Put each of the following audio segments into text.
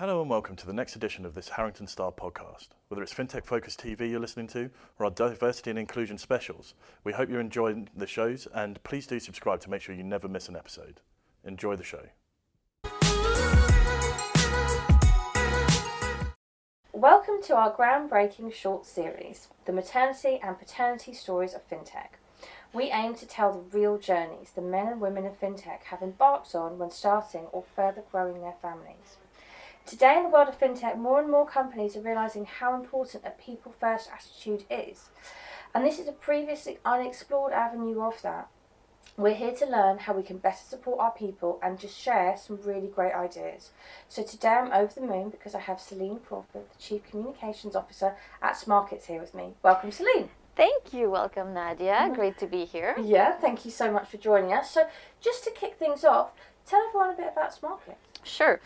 Hello and welcome to the next edition of this Harrington Starr podcast. Whether it's FinTech Focused TV you're listening to or our diversity and inclusion specials, we hope you're enjoying the shows and please do subscribe to make sure you never miss an episode. Enjoy the show. Welcome to our groundbreaking short series, The Maternity and Paternity Stories of FinTech. We aim to tell the real journeys the men and women of FinTech have embarked on when starting or further growing their families. Today, in the world of fintech, more and more companies are realizing how important a people first attitude is. And this is a previously unexplored avenue of that. We're here to learn how we can better support our people and just share some really great ideas. So today I'm over the moon because I have Celine Crawford, the Chief Communications Officer at Smarkets here with me. Welcome, Celine. Thank you. Welcome, Nadia. Mm. Great to be here. Yeah, thank you so much for joining us. So just to kick things off, tell everyone a bit about Smarkets. Sure.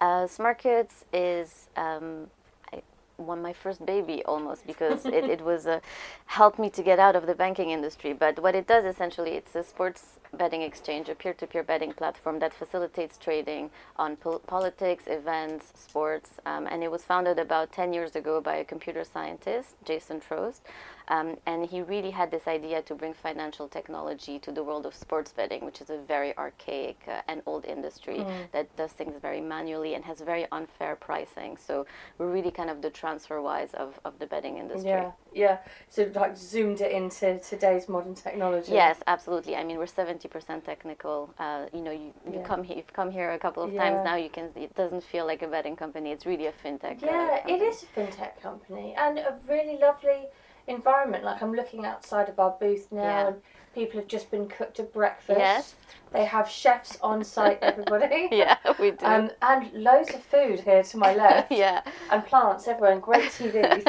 Uh, Smarkets is um, I won my first baby almost because it, it was uh, helped me to get out of the banking industry. But what it does essentially, it's a sports betting exchange, a peer-to-peer betting platform that facilitates trading on pol- politics, events, sports, um, and it was founded about 10 years ago by a computer scientist, Jason Trost. Um, and he really had this idea to bring financial technology to the world of sports betting, which is a very archaic uh, and old industry that does things very manually and has very unfair pricing. So we're really kind of the TransferWise of, of the betting industry. Yeah, yeah. So like zoomed it into today's modern technology. Yes, absolutely. I mean, we're seventy percent technical. Uh, you know, you, you Yeah. come here, you've come here a couple of Yeah. times now. You can. It doesn't feel like a betting company. It's really a fintech. uh, Yeah, it is a fintech company and a really lovely environment. Like I'm looking outside of our booth now, Yeah. and people have just been cooked a breakfast. Yes. They have chefs on site, everybody. Yeah, we do. Um, and loads of food here to my left, yeah. and plants everywhere, and great TVs.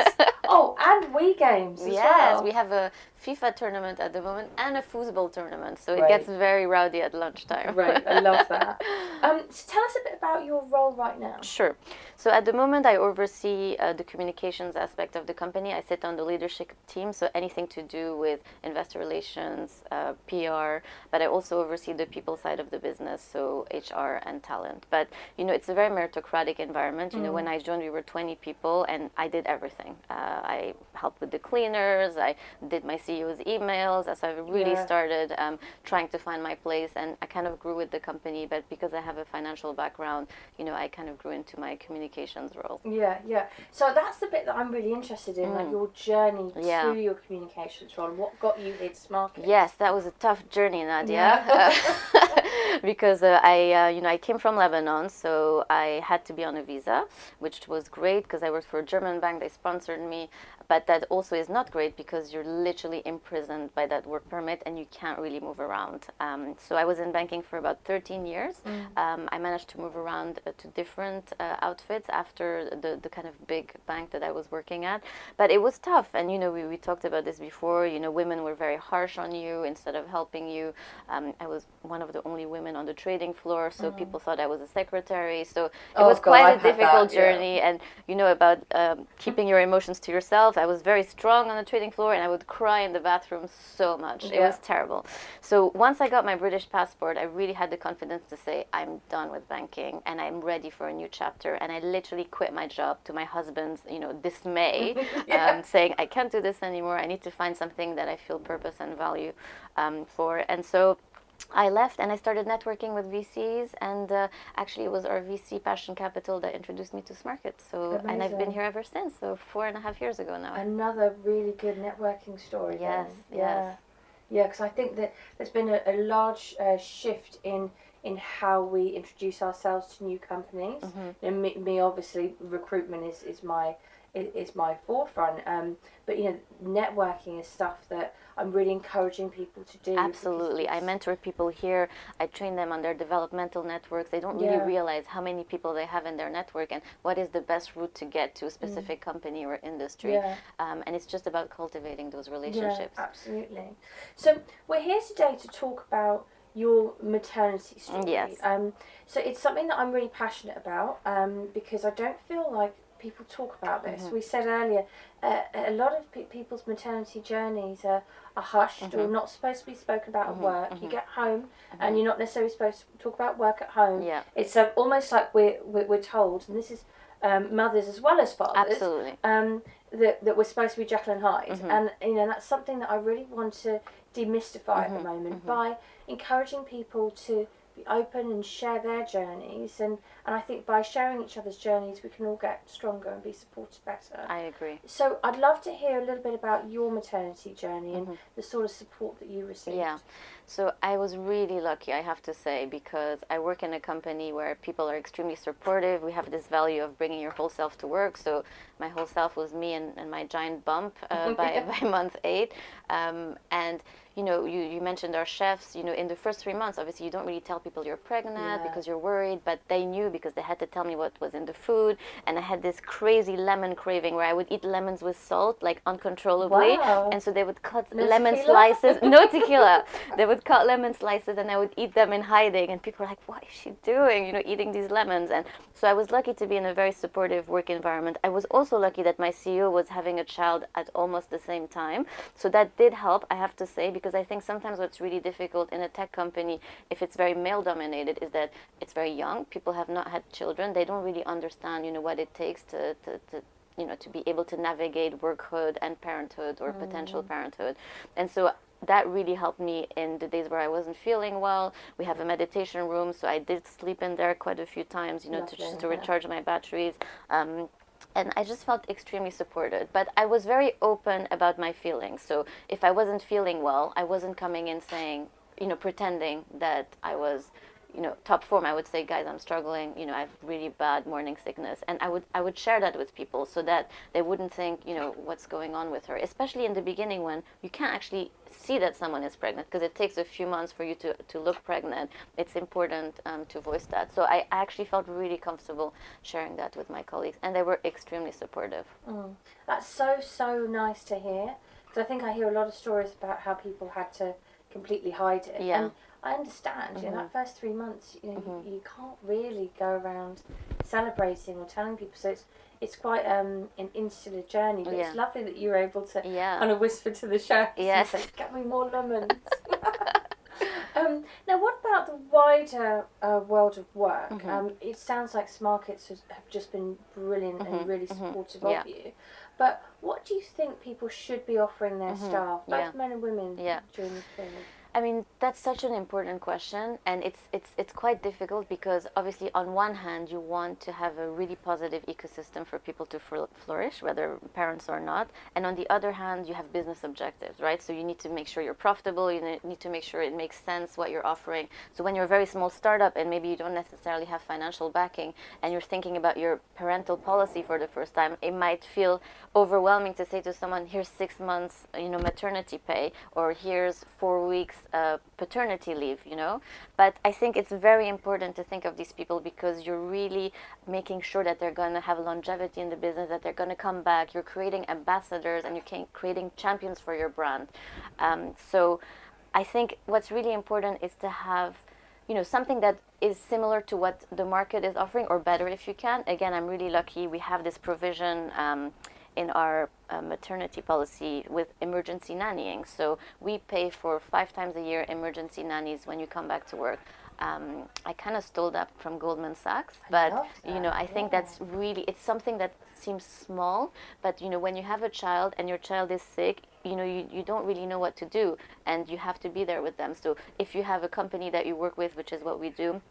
oh, and Wii games as Yes, well. we have a FIFA tournament at the moment and a football tournament, so it Great. gets very rowdy at lunchtime. Right, I love that. Um, so tell us a bit about your role right now. Sure. So at the moment, I oversee uh, the communications aspect of the company. I sit on the leadership team, so anything to do with investor relations, uh, PR, but I also oversee the people side of the business, so HR and talent. But you know, it's a very meritocratic environment. You know, when I joined, we were 20 people, and I did everything. Uh, I helped with the cleaners. I did my CEO's emails. As I really Yeah. started um, trying to find my place, and I kind of grew with the company. But because I have a financial background, you know, I kind of grew into my communications role. Yeah, yeah. So that's the bit that I'm really interested in, like your journey Mm. Yeah. to your communications role. What got you here to Smarkets? Yes, that was a tough journey, Nadia, Yeah. Because uh, I, uh, you know, I came from Lebanon, so I had to be on a visa, which was great because I worked for a German bank. They sponsored me, but that also is not great because you're literally imprisoned by that work permit and you can't really move around. Um, so I was in banking for about 13 years. Um, I managed to move around uh, to different uh, outfits after the, the kind of big bank that I was working at, but it was tough. And you know, we, we talked about this before. You know, women were very harsh on you instead of helping you. Um, I was one of the only women on the trading floor, so people thought I was a secretary. So it Oh, was God, quite a difficult that, yeah. journey. And you know about um, keeping your emotions to yourself. I was very strong on the trading floor, and I would cry in the bathroom so much. It was terrible. So once I got my British passport, I really had the confidence to say I'm done with banking and I'm ready for a new chapter. And I literally quit my job to my husband's, you know, dismay, Yeah. um, saying I can't do this anymore. I need to find something that I feel purpose and value um, for. And so. I left and I started networking with VCs, and uh, actually it was our VC Passion Capital that introduced me to Smarket. So, and I've been here ever since. So four and a half years ago now. Another really good networking story. Yes, then. yes. Yeah, yeah. Because I think that there's been a, a large uh, shift in in how we introduce ourselves to new companies. Mm-hmm. Know, me, me, obviously, recruitment is is my is, is my forefront. Um, but you know, networking is stuff that I'm really encouraging people to do. Absolutely. I mentor people here. I train them on their developmental networks. They don't really Yeah. realize how many people they have in their network and what is the best route to get Mm. to a specific company or industry. Yeah. Um, and it's just about cultivating those Yeah, relationships. absolutely. So we're here today to talk about your maternity story. Yes. Um, so it's something that I'm really passionate about um, because I don't feel like people talk about this. Mm-hmm. We said earlier, uh, a lot of pe- people's maternity journeys are, are hushed or Mm-hmm. not supposed to be spoken about at work. You get home and you're not necessarily supposed to talk about work at home. Yeah. It's uh, almost like we're, we're, we're told, and this is um, mothers as well as fathers, Absolutely. um, that, that we're supposed to be Jekyll and Hyde. Mm-hmm. And, you know, that's something that I really want to demystify Mm-hmm. at the moment by encouraging people to be open and share their journeys. And, and I think by sharing each other's journeys, we can all get stronger and be supported better. I agree. So I'd love to hear a little bit about your maternity journey and the sort of support that you received. Mm-hmm. Yeah. So I was really lucky, I have to say, because I work in a company where people are extremely supportive. We have this value of bringing your whole self to work. So my whole self was me and, and my giant bump uh, by, by month eight. Um, and you know, you, you mentioned our chefs. You know, in the first three months, obviously, you don't really tell people you're pregnant Yeah. because you're worried, but they knew because they had to tell me what was in the food. And I had this crazy lemon craving where I would eat lemons with salt, like uncontrollably. Wow. And so they would cut No lemon tequila? slices. No tequila. they would cut lemon slices and I would eat them in hiding. And people were like, what is she doing? You know, eating these lemons. And so I was lucky to be in a very supportive work environment. I was also lucky that my CEO was having a child at almost the same time. So that did help, I have to say, because I think sometimes what's really difficult in a tech company, if it's very male dominated, is that it's very young. People have not had children. They don't really understand, you know, what it takes to, to, to you know, to be able to navigate workhood and parenthood or potential parenthood. And so that really helped me in the days where I wasn't feeling well. We have a meditation room, so I did sleep in there quite a few times, you know, to just to yeah. recharge my batteries. Um, and I just felt extremely supported. But I was very open about my feelings. So if I wasn't feeling well, I wasn't coming in saying, you know, pretending that I was you know top form i would say guys i'm struggling you know i have really bad morning sickness and i would i would share that with people so that they wouldn't think you know what's going on with her especially in the beginning when you can't actually see that someone is pregnant because it takes a few months for you to, to look pregnant it's important um, to voice that so I actually felt really comfortable sharing that with my colleagues and they were extremely supportive That's so, so nice to hear. Because I think I hear a lot of stories about how people had to completely hide it. Yeah. And I understand. In that first three months, you know, you, you can't really go around celebrating or telling people. So it's it's quite um, an insular journey. But Yeah. it's lovely that you were able to Yeah. kind of whisper to the chef, Yes. and say, "Get me more lemons." um, now, what about the wider uh, world of work? Mm-hmm. Um, it sounds like Smarkets has, have just been brilliant and really supportive Mm-hmm. Yeah. of you. But what do you think people should be offering their staff, both Mm-hmm. Yeah. men and women, Yeah. during this period? I mean, that's such an important question, and it's it's it's quite difficult because obviously, on one hand, you want to have a really positive ecosystem for people to fl- flourish, whether parents or not, and on the other hand, you have business objectives, right? So you need to make sure you're profitable. You need to make sure it makes sense what you're offering. So when you're a very small startup and maybe you don't necessarily have financial backing, and you're thinking about your parental policy for the first time, it might feel overwhelming to say to someone, "Here's six months, you know, maternity pay," or "Here's four weeks uh, paternity leave," you know. But I think it's very important to think of these people because you're really making sure that they're going to have longevity in the business, that they're going to come back. You're creating ambassadors and you're creating champions for your brand. Um, so I think what's really important is to have you know something that is similar to what the market is offering or better if you can again i'm really lucky we have this provision um, in our uh, maternity policy with emergency nannying so we pay for five times a year emergency nannies when you come back to work um, I kind of stole that from Goldman Sachs, but you know I think yeah. that's really it's something that seems small, but you know when you have a child and your child is sick, you know you, you don't really know what to do, and you have to be there with them. So if you have a company that you work with, which is what we do,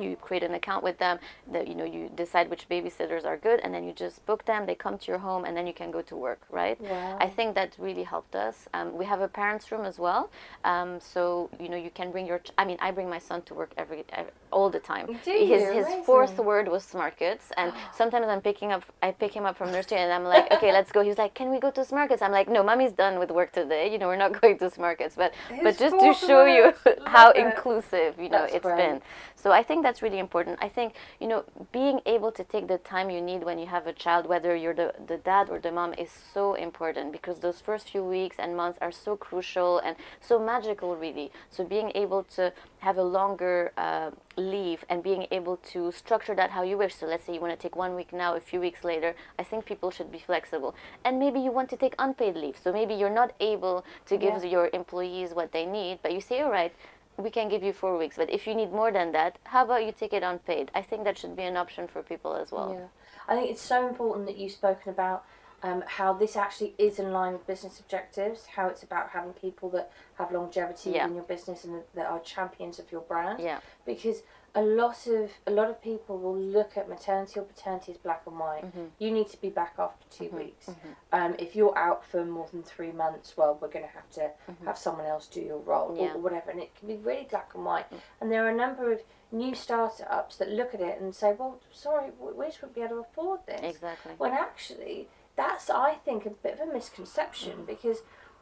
you create an account with them that you know you decide which babysitters are good and then you just book them they come to your home and then you can go to work right? Wow. i think that really helped us. Um, we have a parents room as well um, so you know you can bring your ch- i mean i bring my son to work every, every all the time. Do his you? his fourth word was Smarkets and sometimes i'm picking up i pick him up from nursery and i'm like okay let's go. He's like can we go to Smarkets i'm like no mommy's done with work today. You know we're not going to Smarkets but but just to show you how Love inclusive you know That's it's great. been. So I think that's really important. I think you know being able to take the time you need when you have a child, whether you're the the dad or the mom, is so important because those first few weeks and months are so crucial and so magical, really. So being able to have a longer uh, leave and being able to structure that how you wish. So let's say you want to take one week now, a few weeks later. I think people should be flexible. And maybe you want to take unpaid leave. So maybe you're not able to give Yeah. your employees what they need, but you say, all right, we can give you four weeks. But if you need more than that, how about you take it unpaid? I think that should be an option for people as well. Yeah, I think it's so important that you've spoken about um, how this actually is in line with business objectives. How it's about having people that have longevity Yeah. in your business and that are champions of your brand. Yeah. Because a lot of a lot of people will look at maternity or paternity as black and white. Mm-hmm. You need to be back after 2 weeks. Um, if you're out for more than three months, well, we're going to have to have someone else do your role Mm-hmm. Yeah. Mm. or, or whatever. And it can be really black and white. And there are a number of new startups that look at it and say, well, sorry, we we just wouldn't be able to afford this. Exactly. When actually, that's, I think, a bit of a misconception because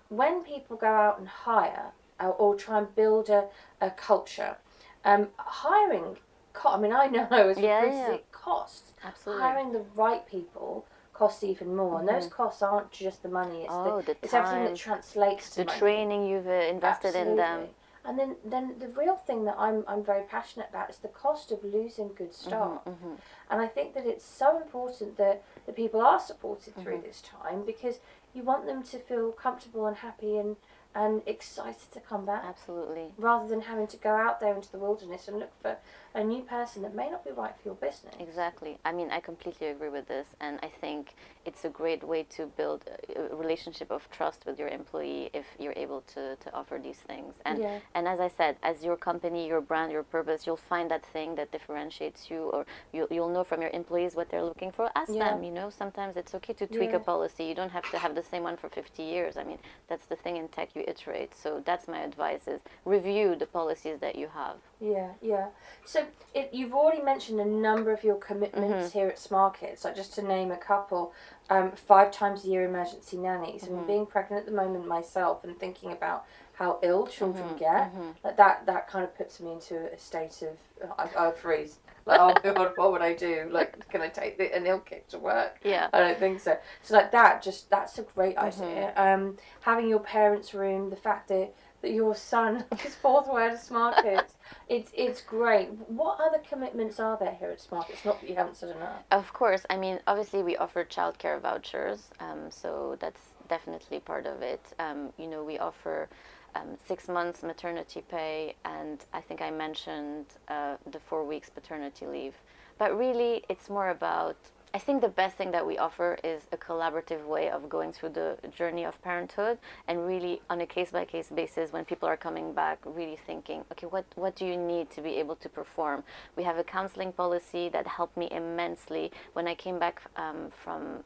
when people go out and hire uh, or try and build a, a culture, um, hiring, co- I mean, I know as Yeah, recruiters yeah. it costs. Absolutely. Hiring the right people costs even more, and those costs aren't just the money, it's, Mm-hmm. Oh, the, the it's everything that translates to The money. training you've uh, invested in them. Absolutely. And then, then the real thing that I'm, I'm very passionate about is the cost of losing good Mm-hmm, staff. And I think that it's so important that the people are supported through Mm-hmm. this time because you want them to feel comfortable and happy and, and excited to come back Absolutely. rather than having to go out there into the wilderness and look for a new person that may not be right for your business. Exactly. I mean, I completely agree with this, and I think it's a great way to build a relationship of trust with your employee if you're able to, to offer these things. And Yeah. and as I said, as your company, your brand, your purpose, you'll find that thing that differentiates you, or you'll you'll know from your employees what they're looking for. Ask Yeah. them. You know, sometimes it's okay to tweak Yeah. a policy. You don't have to have the same one for 50 years. I mean, that's the thing in tech. You iterate. So that's my advice: is review the policies that you have. Yeah, yeah. So it, you've already mentioned a number of your commitments Mm-hmm. here at Smarkets. Like just to name a couple, um, five times a year emergency nannies. Mm-hmm. And being pregnant at the moment myself, and thinking about how ill children Mm-hmm. get, like that that kind of puts me into a state of I, I freeze. Like, oh my god, what would I do? Like, can I take the, an ill kid to work? Yeah. I don't think so. So like that, just that's a great Mm-hmm. idea. Um, having your parents' room, the fact that that your son is fourth word of Smarkets, it's it's great. What other commitments are there here at Smarkets? Not that you haven't said enough. Of course. I mean, obviously, we offer childcare vouchers, um, so that's definitely part of it. Um, you know, we offer um, six months maternity pay, and I think I mentioned uh, the four weeks paternity leave. But really, it's more about. I think the best thing that we offer is a collaborative way of going through the journey of parenthood, and really on a case by case basis, when people are coming back, really thinking, okay, what what do you need to be able to perform? We have a counseling policy that helped me immensely when I came back um, from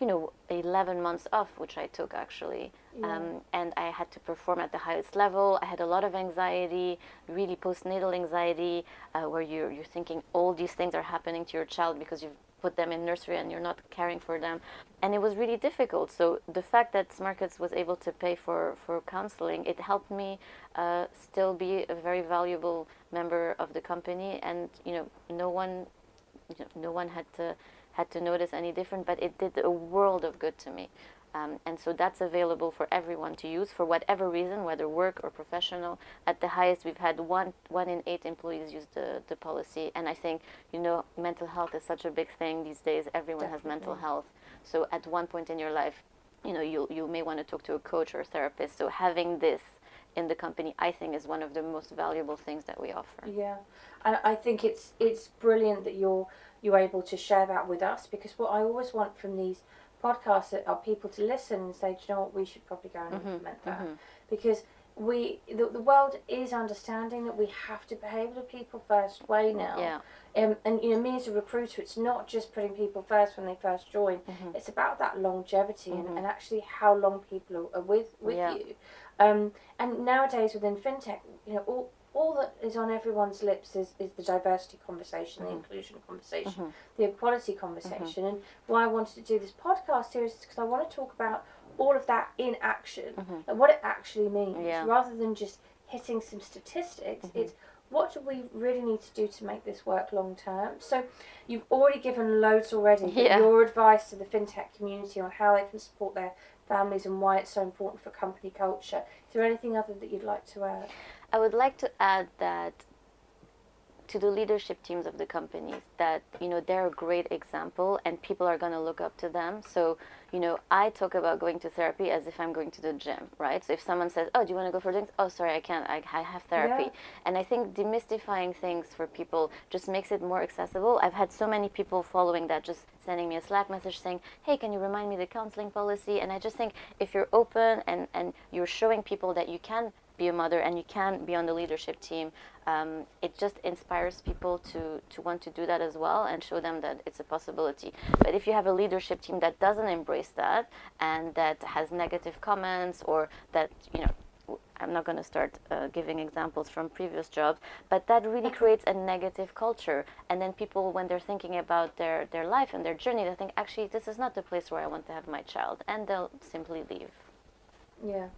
you know, 11 months off, which I took actually. Um, and I had to perform at the highest level. I had a lot of anxiety, really postnatal anxiety, uh, where you're, you're thinking all these things are happening to your child because you've put them in nursery and you're not caring for them. And it was really difficult. So the fact that Smarkets was able to pay for, for counseling, it helped me uh, still be a very valuable member of the company. And, you know, no one you know, no one had to had to notice any different, but it did a world of good to me. Um, and so that's available for everyone to use for whatever reason, whether work or professional. At the highest, we've had one one in eight employees use the, the policy, and I think you know mental health is such a big thing these days. Everyone has mental health, so at one point in your life, you know you you may want to talk to a coach or a therapist. So having this in the company, I think, is one of the most valuable things that we offer. Yeah, and I think it's it's brilliant that you're you're able to share that with us because what I always want from these podcasts that are people to listen and say, do you know what, we should probably go and Mm-hmm, implement that because we the, the world is understanding that we have to behave the people first way now. Yeah. Um, and you know, me as a recruiter, it's not just putting people first when they first join. Mm-hmm. It's about that longevity and, and actually how long people are, are with with Yeah. you. Um, and nowadays within fintech, you know, all all that is on everyone's lips is, is the diversity conversation, Mm-hmm. the inclusion conversation, the equality conversation. And why I wanted to do this podcast series is because I want to talk about all of that in action and what it actually means, Mm-hmm. Yeah. rather than just hitting some statistics. Mm-hmm. It's what do we really need to do to make this work long term? So, you've already given loads already. Yeah. Your advice to the fintech community on how they can support their families and why it's so important for company culture. Is there anything other that you'd like to add? I would like to add that to the leadership teams of the companies that you know they're a great example and people are going to look up to them. So you know i talk about going to therapy as if i'm going to the gym right? So if someone says oh do you want to go for drinks? Oh sorry i can't i, I have therapy. Yeah. and i think demystifying things for people just makes it more accessible. I've had so many people following that just sending me a slack message saying hey can you remind me the counseling policy? And i just think if you're open and and you're showing people that you can be a mother and you can be on the leadership team um, it just inspires people to, to want to do that as well and show them that it's a possibility. But if you have a leadership team that doesn't embrace that and that has negative comments or that you know i'm not going to start uh, giving examples from previous jobs but that really creates a negative culture. And then people when they're thinking about their, their life and their journey they think actually this is not the place where i want to have my child and they'll simply leave. Yeah.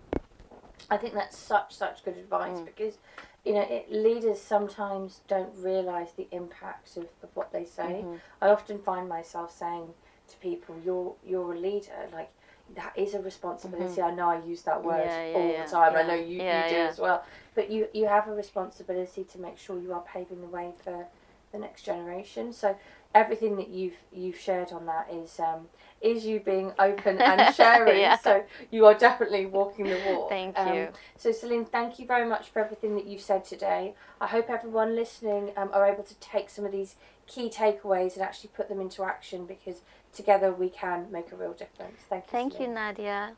I think that's such such good advice mm. because you know it, leaders sometimes don't realize the impacts of, of what they say. Mm-hmm. I often find myself saying to people, "You're you're a leader." Like that is a responsibility. Mm-hmm. I know I use that word Yeah, yeah, all yeah, the time. I know you, you do as well. But you you have a responsibility to make sure you are paving the way for the next generation. So everything that you've you've shared on that is um, is you being open and sharing. Yeah. So you are definitely walking the walk. Thank Um, you. so Celine, thank you very much for everything that you've said today. I hope everyone listening um, are able to take some of these key takeaways and actually put them into action because together we can make a real difference. Thank you. thank you nadia